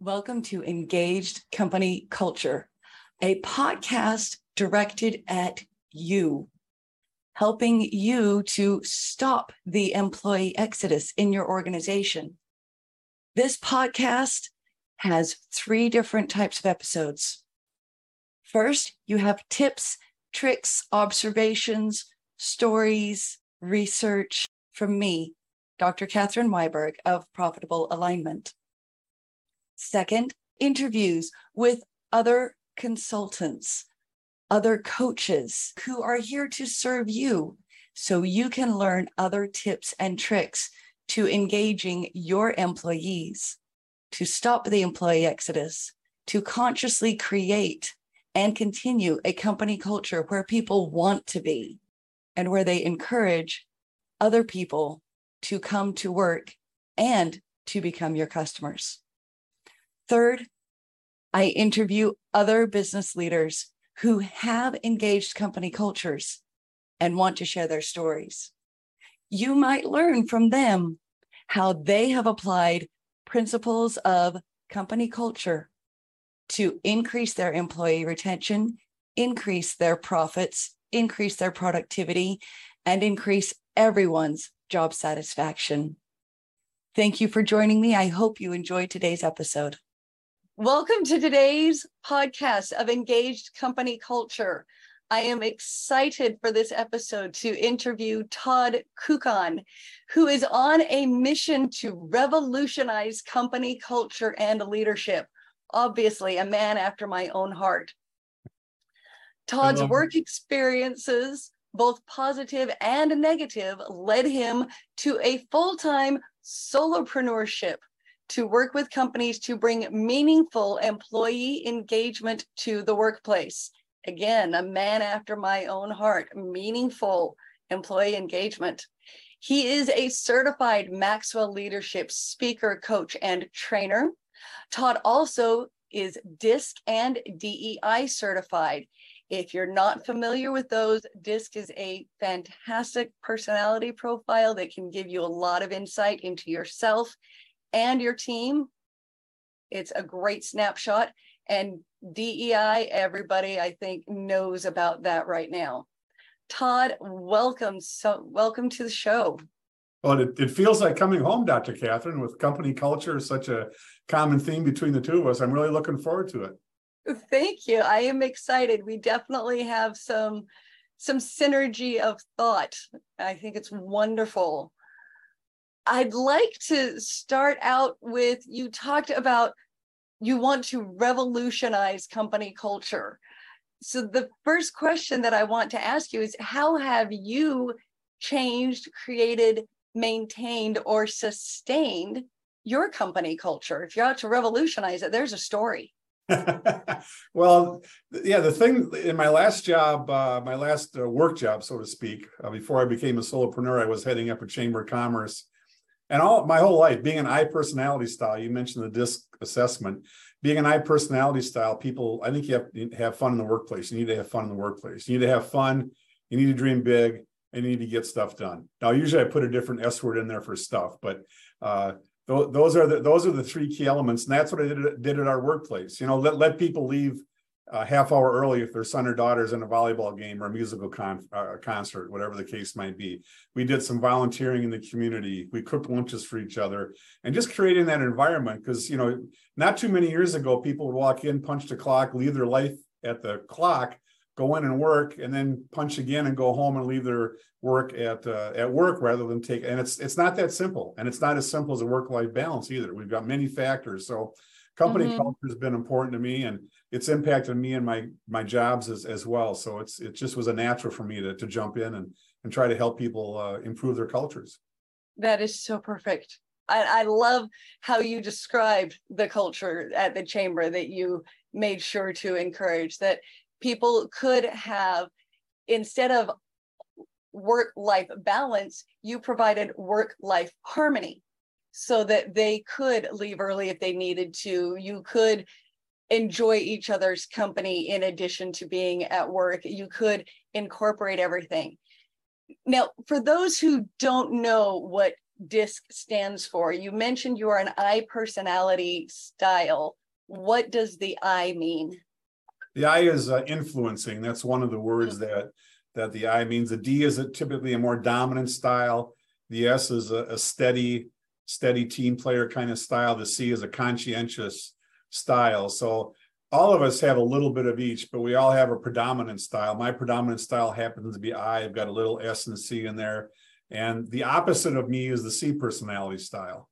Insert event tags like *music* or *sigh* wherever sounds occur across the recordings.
Welcome to Engaged Company Culture, a podcast directed at you, helping you to stop the employee exodus in your organization. This podcast has three different types of episodes. First, you have tips, tricks, observations, stories, research from me, Dr. Catherine Wiberg of Profitable Alignment. Second, interviews with other consultants, other coaches who are here to serve you so you can learn other tips and tricks to engaging your employees, to stop the employee exodus, to consciously create and continue a company culture where people want to be and where they encourage other people to come to work and to become your customers. Third, I interview other business leaders who have engaged company cultures and want to share their stories. You might learn from them how they have applied principles of company culture to increase their employee retention, increase their profits, increase their productivity, and increase everyone's job satisfaction. Thank you for joining me. I hope you enjoyed today's episode. Welcome to today's podcast of Engaged Company Culture. I am excited for this episode to interview Todd Kuckkahn, who is on a mission to revolutionize company culture and leadership. Obviously, a man after my own heart. Todd's work experiences, both positive and negative, led him to a full time solopreneurship to work with companies to bring meaningful employee engagement to the workplace. Again, a man after my own heart, meaningful employee engagement. He is a certified Maxwell leadership speaker, coach, and trainer. Todd also is DISC and DEI certified. If you're not familiar with those, DISC is a fantastic personality profile that can give you a lot of insight into yourself and your team. It's a great snapshot. And DEI, everybody I think knows about that right now. Todd, welcome. So welcome to the show. Well, it, it feels like coming home, Dr. Catherine, with company culture, such a common theme between the two of us. I'm really looking forward to it. Thank you. I am excited. We definitely have some some synergy of thought. I think it's wonderful. I'd like to start out with you talked about you want to revolutionize company culture. So, the first question that I want to ask you is How have you changed, created, maintained, or sustained your company culture? If you're out to revolutionize it, there's a story. *laughs* well, yeah, the thing in my last job, uh, my last uh, work job, so to speak, uh, before I became a solopreneur, I was heading up a chamber of commerce and all my whole life being an I personality style. You mentioned the DISC assessment. Being an I personality style, people, I think you have to have fun in the workplace. You need to have fun in the workplace. You need to have fun. You need to dream big, and you need to get stuff done. Now, usually I put a different S word in there for stuff, but uh, those are the those are the three key elements, and that's what I did, did at our workplace. You know, let let people leave a half hour early if their son or daughter is in a volleyball game or a musical con- uh, concert, whatever the case might be. We did some volunteering in the community. We cooked lunches for each other and just creating that environment. Because, you know, not too many years ago, people would walk in, punch the clock, leave their life at the clock, go in and work, and then punch again and go home and leave their work at uh, at work rather than take. And it's it's not that simple, and it's not as simple as a work life balance either. We've got many factors. So company mm-hmm. culture has been important to me and it's impacted me and my my jobs as, as well. So it's it just was a natural for me to, to jump in and and try to help people uh, improve their cultures. That is so perfect. I, I love how you described the culture at the chamber that you made sure to encourage that people could have instead of work life balance you provided work life harmony so that they could leave early if they needed to. You could enjoy each other's company in addition to being at work. You could incorporate everything. Now, for those who don't know what DISC stands for. You mentioned you are an I personality style. What does the I mean? The I is uh, influencing. That's one of the words mm-hmm. that that the I means. The D is a, typically a more dominant style. The S is a, a steady, steady team player kind of style. The C is a conscientious style. So all of us have a little bit of each, but we all have a predominant style. My predominant style happens to be I. I've got a little S and C in there. And the opposite of me is the C personality style.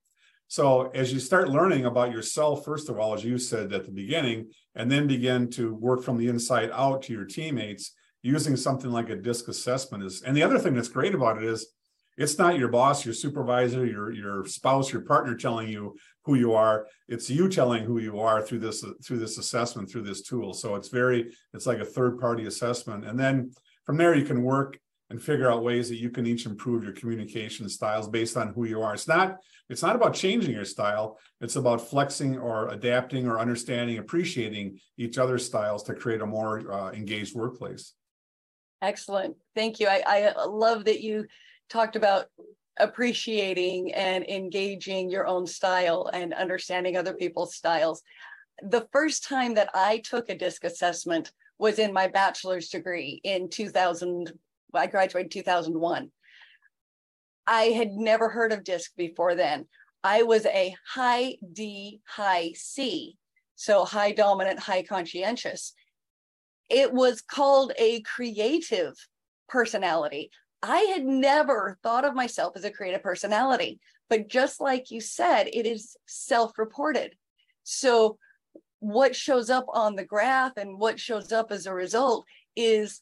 So as you start learning about yourself, first of all, as you said at the beginning, and then begin to work from the inside out to your teammates using something like a disc assessment is, and the other thing that's great about it is it's not your boss, your supervisor, your your spouse, your partner telling you who you are. It's you telling who you are through this through this assessment, through this tool. So it's very it's like a third party assessment, and then from there you can work and figure out ways that you can each improve your communication styles based on who you are. It's not it's not about changing your style. It's about flexing or adapting or understanding, appreciating each other's styles to create a more uh, engaged workplace. Excellent. Thank you. I, I love that you talked about appreciating and engaging your own style and understanding other people's styles. The first time that I took a DISC assessment was in my bachelor's degree in 2000 I graduated 2001. I had never heard of DISC before then. I was a high D, high C, so high dominant, high conscientious. It was called a creative personality. I had never thought of myself as a creative personality, but just like you said, it is self reported. So, what shows up on the graph and what shows up as a result is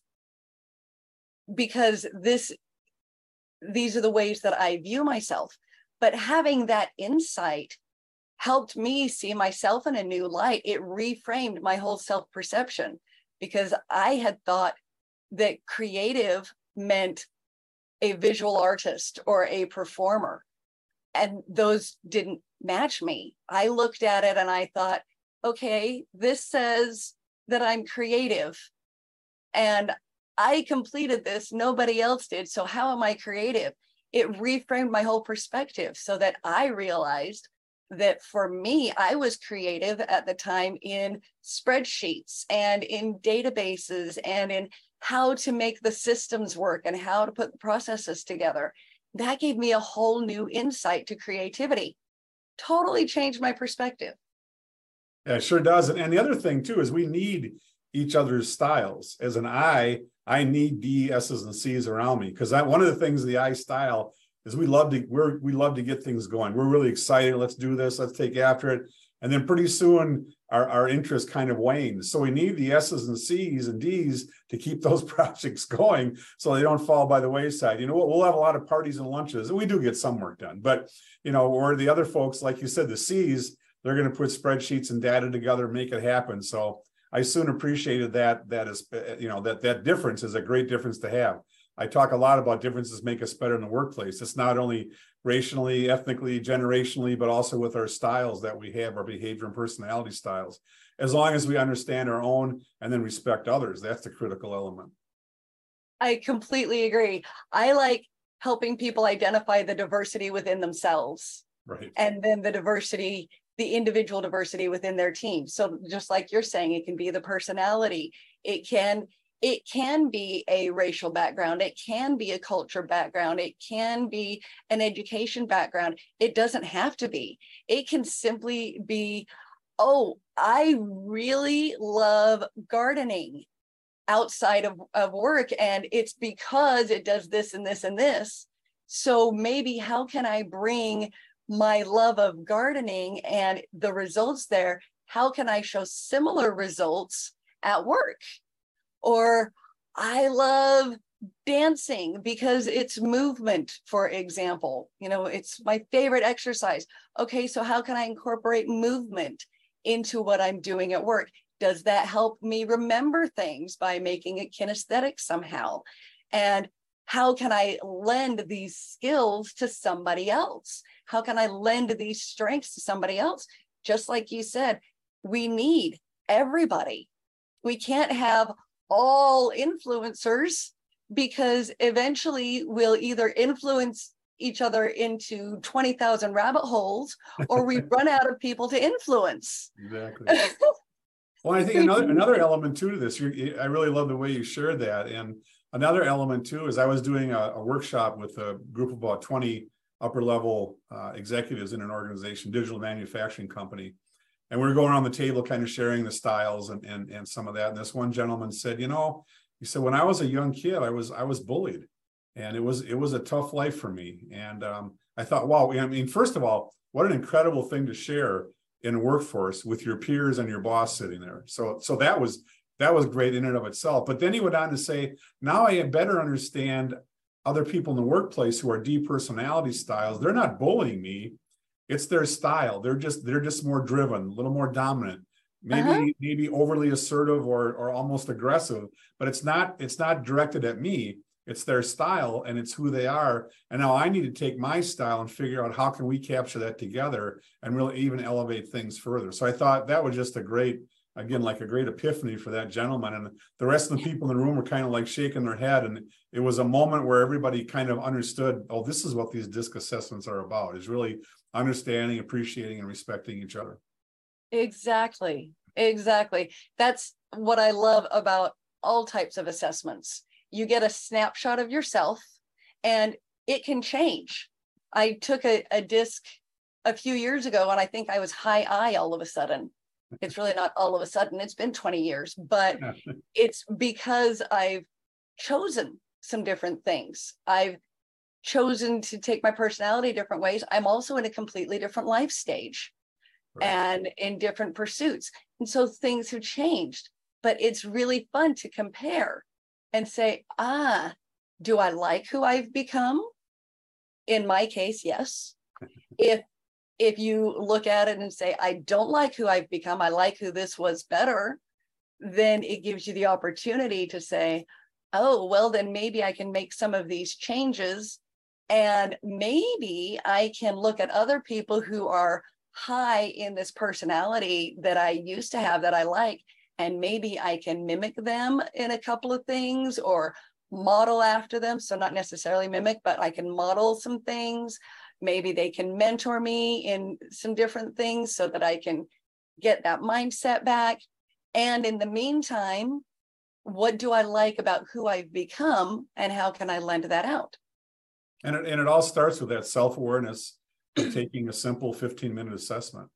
because this these are the ways that I view myself. But having that insight helped me see myself in a new light. It reframed my whole self perception because I had thought that creative meant a visual artist or a performer. And those didn't match me. I looked at it and I thought, okay, this says that I'm creative. And I completed this, nobody else did. So how am I creative? It reframed my whole perspective so that I realized that for me, I was creative at the time in spreadsheets and in databases and in how to make the systems work and how to put the processes together. That gave me a whole new insight to creativity. Totally changed my perspective. Yeah, it sure does. And the other thing too is we need each other's styles. As an I, I need D, S's, and C's around me because one of the things the I style is we love to we're we love to get things going. We're really excited. Let's do this. Let's take after it. And then pretty soon our, our interest kind of wanes. So we need the S's and C's and D's to keep those *laughs* projects going so they don't fall by the wayside. You know, we'll, we'll have a lot of parties and lunches and we do get some work done. But, you know, or the other folks, like you said, the C's, they're going to put spreadsheets and data together, make it happen. So I soon appreciated that that is you know that that difference is a great difference to have. I talk a lot about differences make us better in the workplace. It's not only racially, ethnically, generationally, but also with our styles that we have, our behavior and personality styles. As long as we understand our own and then respect others, that's the critical element. I completely agree. I like helping people identify the diversity within themselves. Right. And then the diversity the individual diversity within their team. So just like you're saying, it can be the personality. It can it can be a racial background. It can be a culture background. It can be an education background. It doesn't have to be. It can simply be, oh, I really love gardening outside of, of work. And it's because it does this and this and this. So maybe how can I bring my love of gardening and the results there, how can I show similar results at work? Or I love dancing because it's movement, for example. You know, it's my favorite exercise. Okay, so how can I incorporate movement into what I'm doing at work? Does that help me remember things by making it kinesthetic somehow? And how can I lend these skills to somebody else? How can I lend these strengths to somebody else? Just like you said, we need everybody. We can't have all influencers because eventually we'll either influence each other into 20,000 rabbit holes or we *laughs* run out of people to influence. Exactly. *laughs* well, I think another another element too to this, I really love the way you shared that. And another element too is I was doing a, a workshop with a group of about 20 upper level uh, executives in an organization, digital manufacturing company. And we are going around the table, kind of sharing the styles and, and, and some of that. And this one gentleman said, you know, he said, when I was a young kid, I was, I was bullied and it was, it was a tough life for me. And um, I thought, wow, I mean, first of all, what an incredible thing to share in a workforce with your peers and your boss sitting there. So, so that was, that was great in and of itself. But then he went on to say, now I better understand other people in the workplace who are D personality styles, they're not bullying me. It's their style. They're just they're just more driven, a little more dominant, maybe uh-huh. maybe overly assertive or or almost aggressive. But it's not it's not directed at me. It's their style and it's who they are. And now I need to take my style and figure out how can we capture that together and really even elevate things further. So I thought that was just a great again like a great epiphany for that gentleman and the rest of the people in the room were kind of like shaking their head and it was a moment where everybody kind of understood oh this is what these disc assessments are about is really understanding appreciating and respecting each other. Exactly. Exactly. That's what i love about all types of assessments. You get a snapshot of yourself and it can change. I took a, a disc a few years ago and i think i was high I all of a sudden. It's really not all of a sudden, it's been 20 years, but *laughs* it's because I've chosen some different things. I've chosen to take my personality different ways. I'm also in a completely different life stage right. and in different pursuits. And so things have changed, but it's really fun to compare and say, ah, do I like who I've become? In my case, yes. *laughs* if if you look at it and say, I don't like who I've become, I like who this was better, then it gives you the opportunity to say, oh, well, then maybe I can make some of these changes. And maybe I can look at other people who are high in this personality that I used to have that I like, and maybe I can mimic them in a couple of things or model after them. So, not necessarily mimic, but I can model some things maybe they can mentor me in some different things so that I can get that mindset back. And in the meantime, what do I like about who I've become and how can I lend that out? And it, and it all starts with that self awareness of taking a simple 15 minute assessment.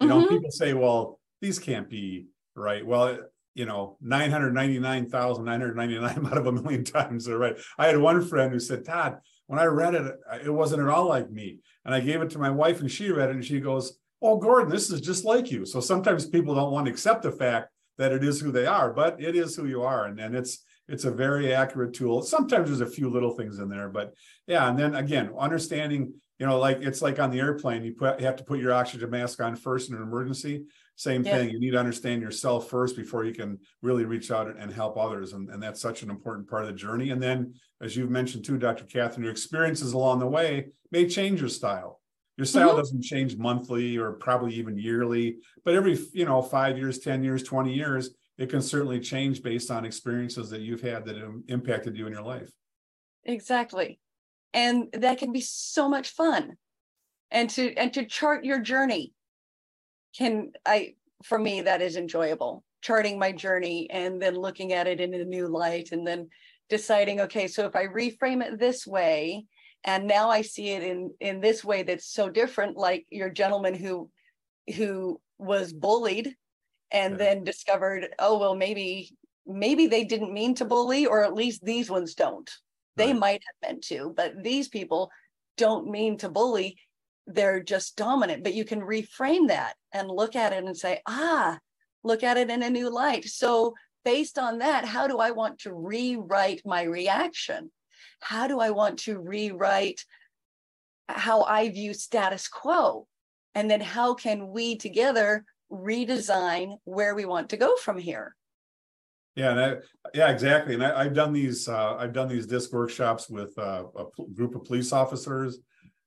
You know, mm-hmm. people say, well, these can't be right. Well, you know, 999,999 *laughs* out of a million times are right. I had one friend who said, Todd, when I read it, it wasn't at all like me. And I gave it to my wife and she read it and she goes, Oh, Gordon, this is just like you. So sometimes people don't want to accept the fact that it is who they are, but it is who you are. And, and it's it's a very accurate tool. Sometimes there's a few little things in there, but yeah. And then again, understanding, you know, like it's like on the airplane, you put you have to put your oxygen mask on first in an emergency. Same yeah. thing. You need to understand yourself first before you can really reach out and help others. And, and that's such an important part of the journey. And then, as you've mentioned too, Dr. Catherine, your experiences along the way may change your style. Your style mm-hmm. doesn't change monthly or probably even yearly, but every, you know, five years, 10 years, 20 years, it can certainly change based on experiences that you've had that have impacted you in your life. Exactly. And that can be so much fun. And to and to chart your journey can I for me that is enjoyable charting my journey and then looking at it in a new light and then deciding okay so if i reframe it this way and now i see it in in this way that's so different like your gentleman who who was bullied and yeah. then discovered oh well maybe maybe they didn't mean to bully or at least these ones don't. They right. might have meant to but these people don't mean to bully. They're just dominant. But you can reframe that and look at it and say ah look at it in a new light. So based on that how do i want to rewrite my reaction? How do i want to rewrite how i view status quo? And then how can we together redesign where we want to go from here yeah, and I, yeah, exactly. And I, have done these. Uh, I've done these disc workshops with uh, a group of police officers,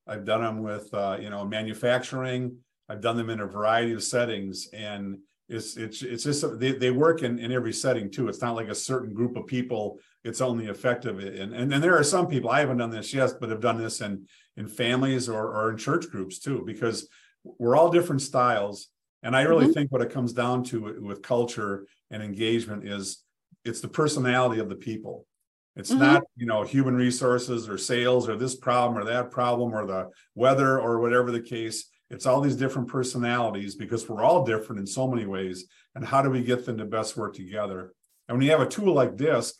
I've done them with uh, you know manufacturing. I've done them in a variety of settings, and it's it's it's just they, they work in, in every setting too. It's not like a certain group of people it's only effective. And, and, and there are some people, I haven't done this yet, but have done this in, in families or, or in church groups too, because we're all different styles. And I really mm-hmm. think what it comes down to with culture and engagement is it's the personality of the people. It's mm-hmm. not, you know, human resources or sales or this problem or that problem or the weather or whatever the case. It's all these different personalities because we're all different in so many ways. And how do we get them to best work together? And when you have a tool like DISC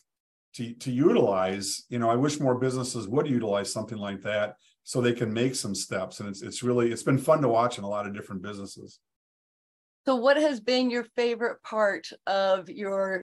to, to utilize, you know, I wish more businesses would utilize something like that so they can make some steps. And it's it's really it's been fun to watch in a lot of different businesses. So what has been your favorite part of your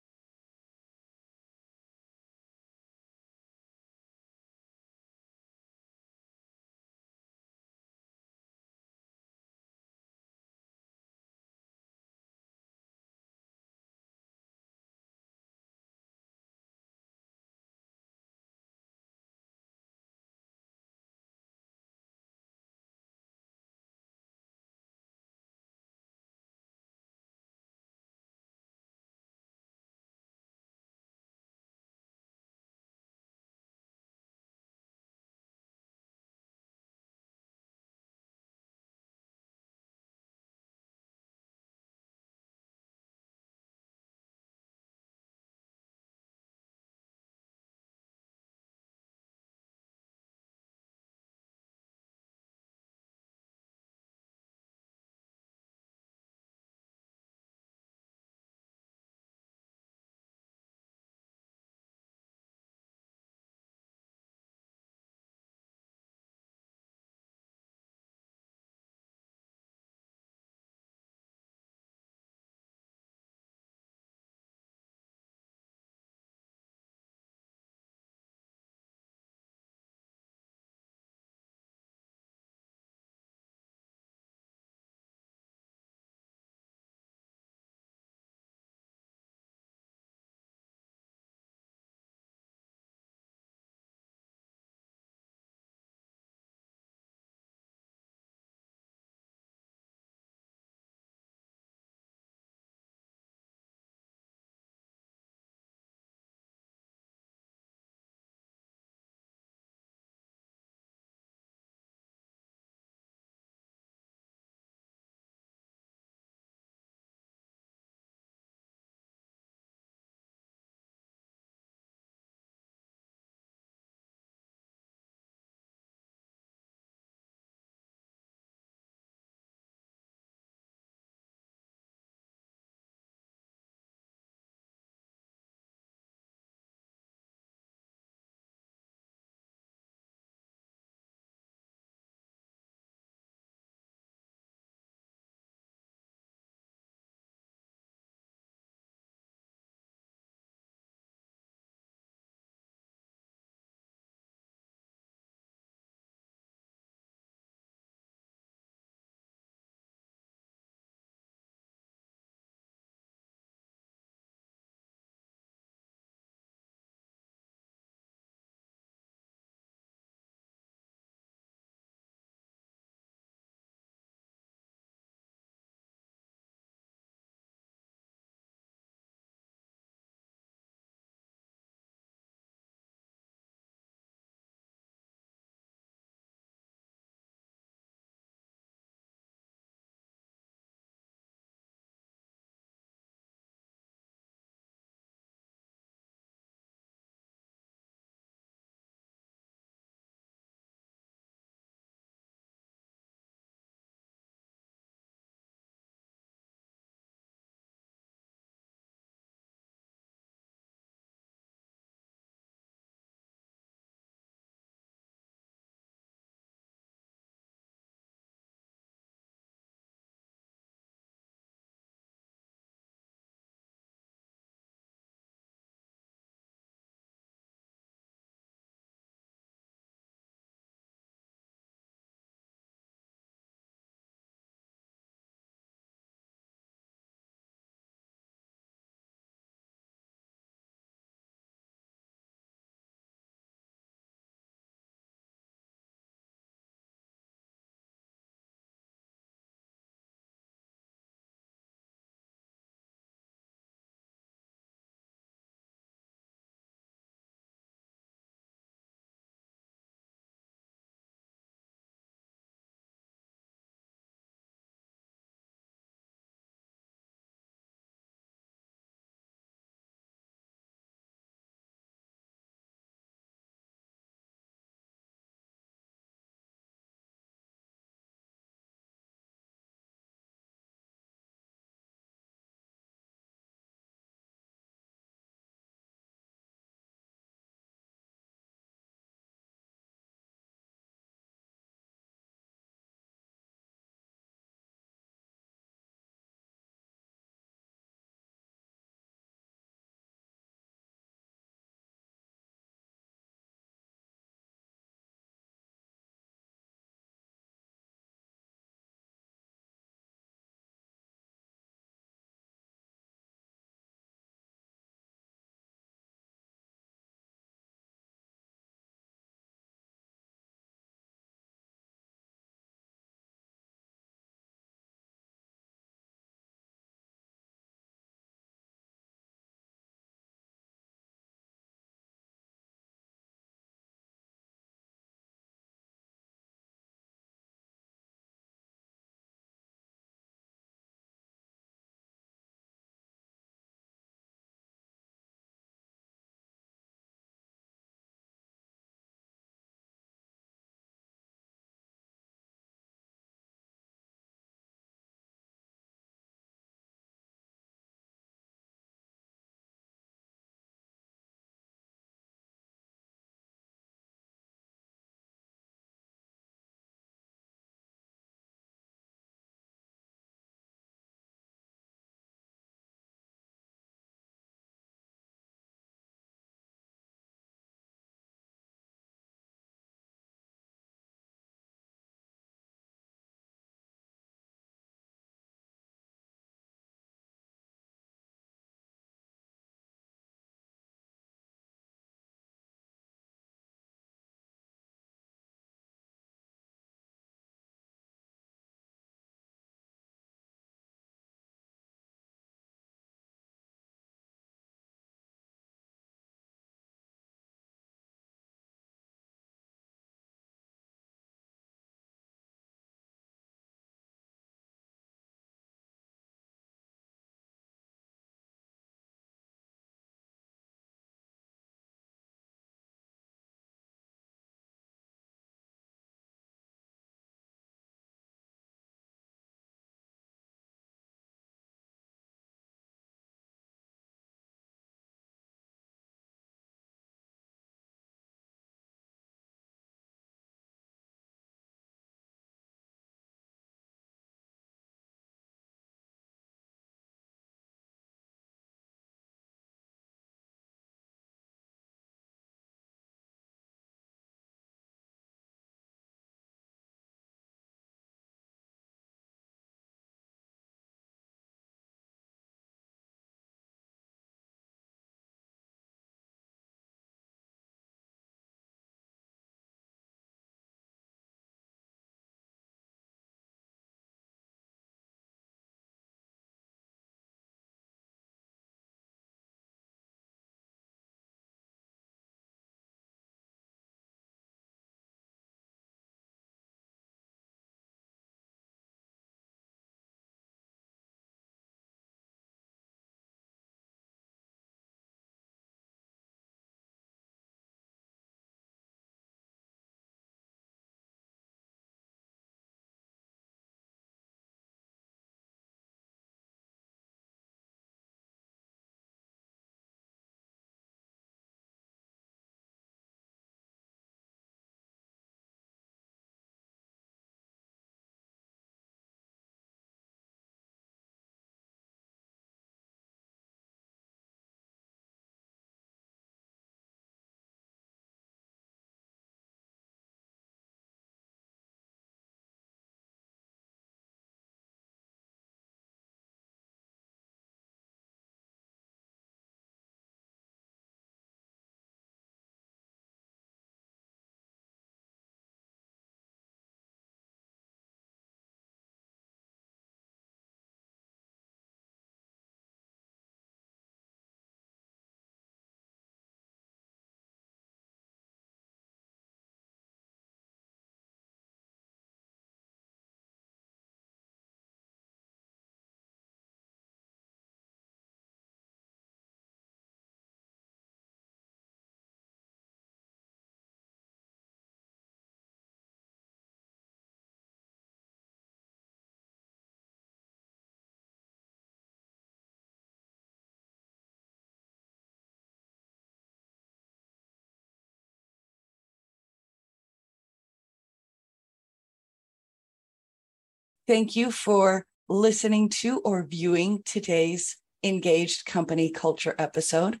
Thank you for listening to or viewing today's Engaged Company Culture episode.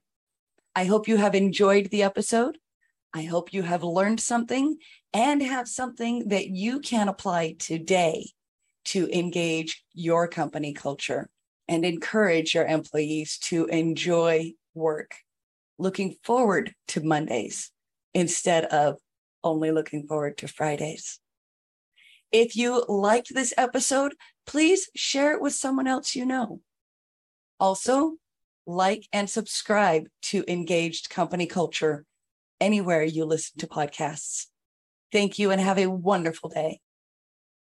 I hope you have enjoyed the episode. I hope you have learned something and have something that you can apply today to engage your company culture and encourage your employees to enjoy work, looking forward to Mondays instead of only looking forward to Fridays. If you liked this episode, please share it with someone else you know. Also, like and subscribe to Engaged Company Culture anywhere you listen to podcasts. Thank you and have a wonderful day.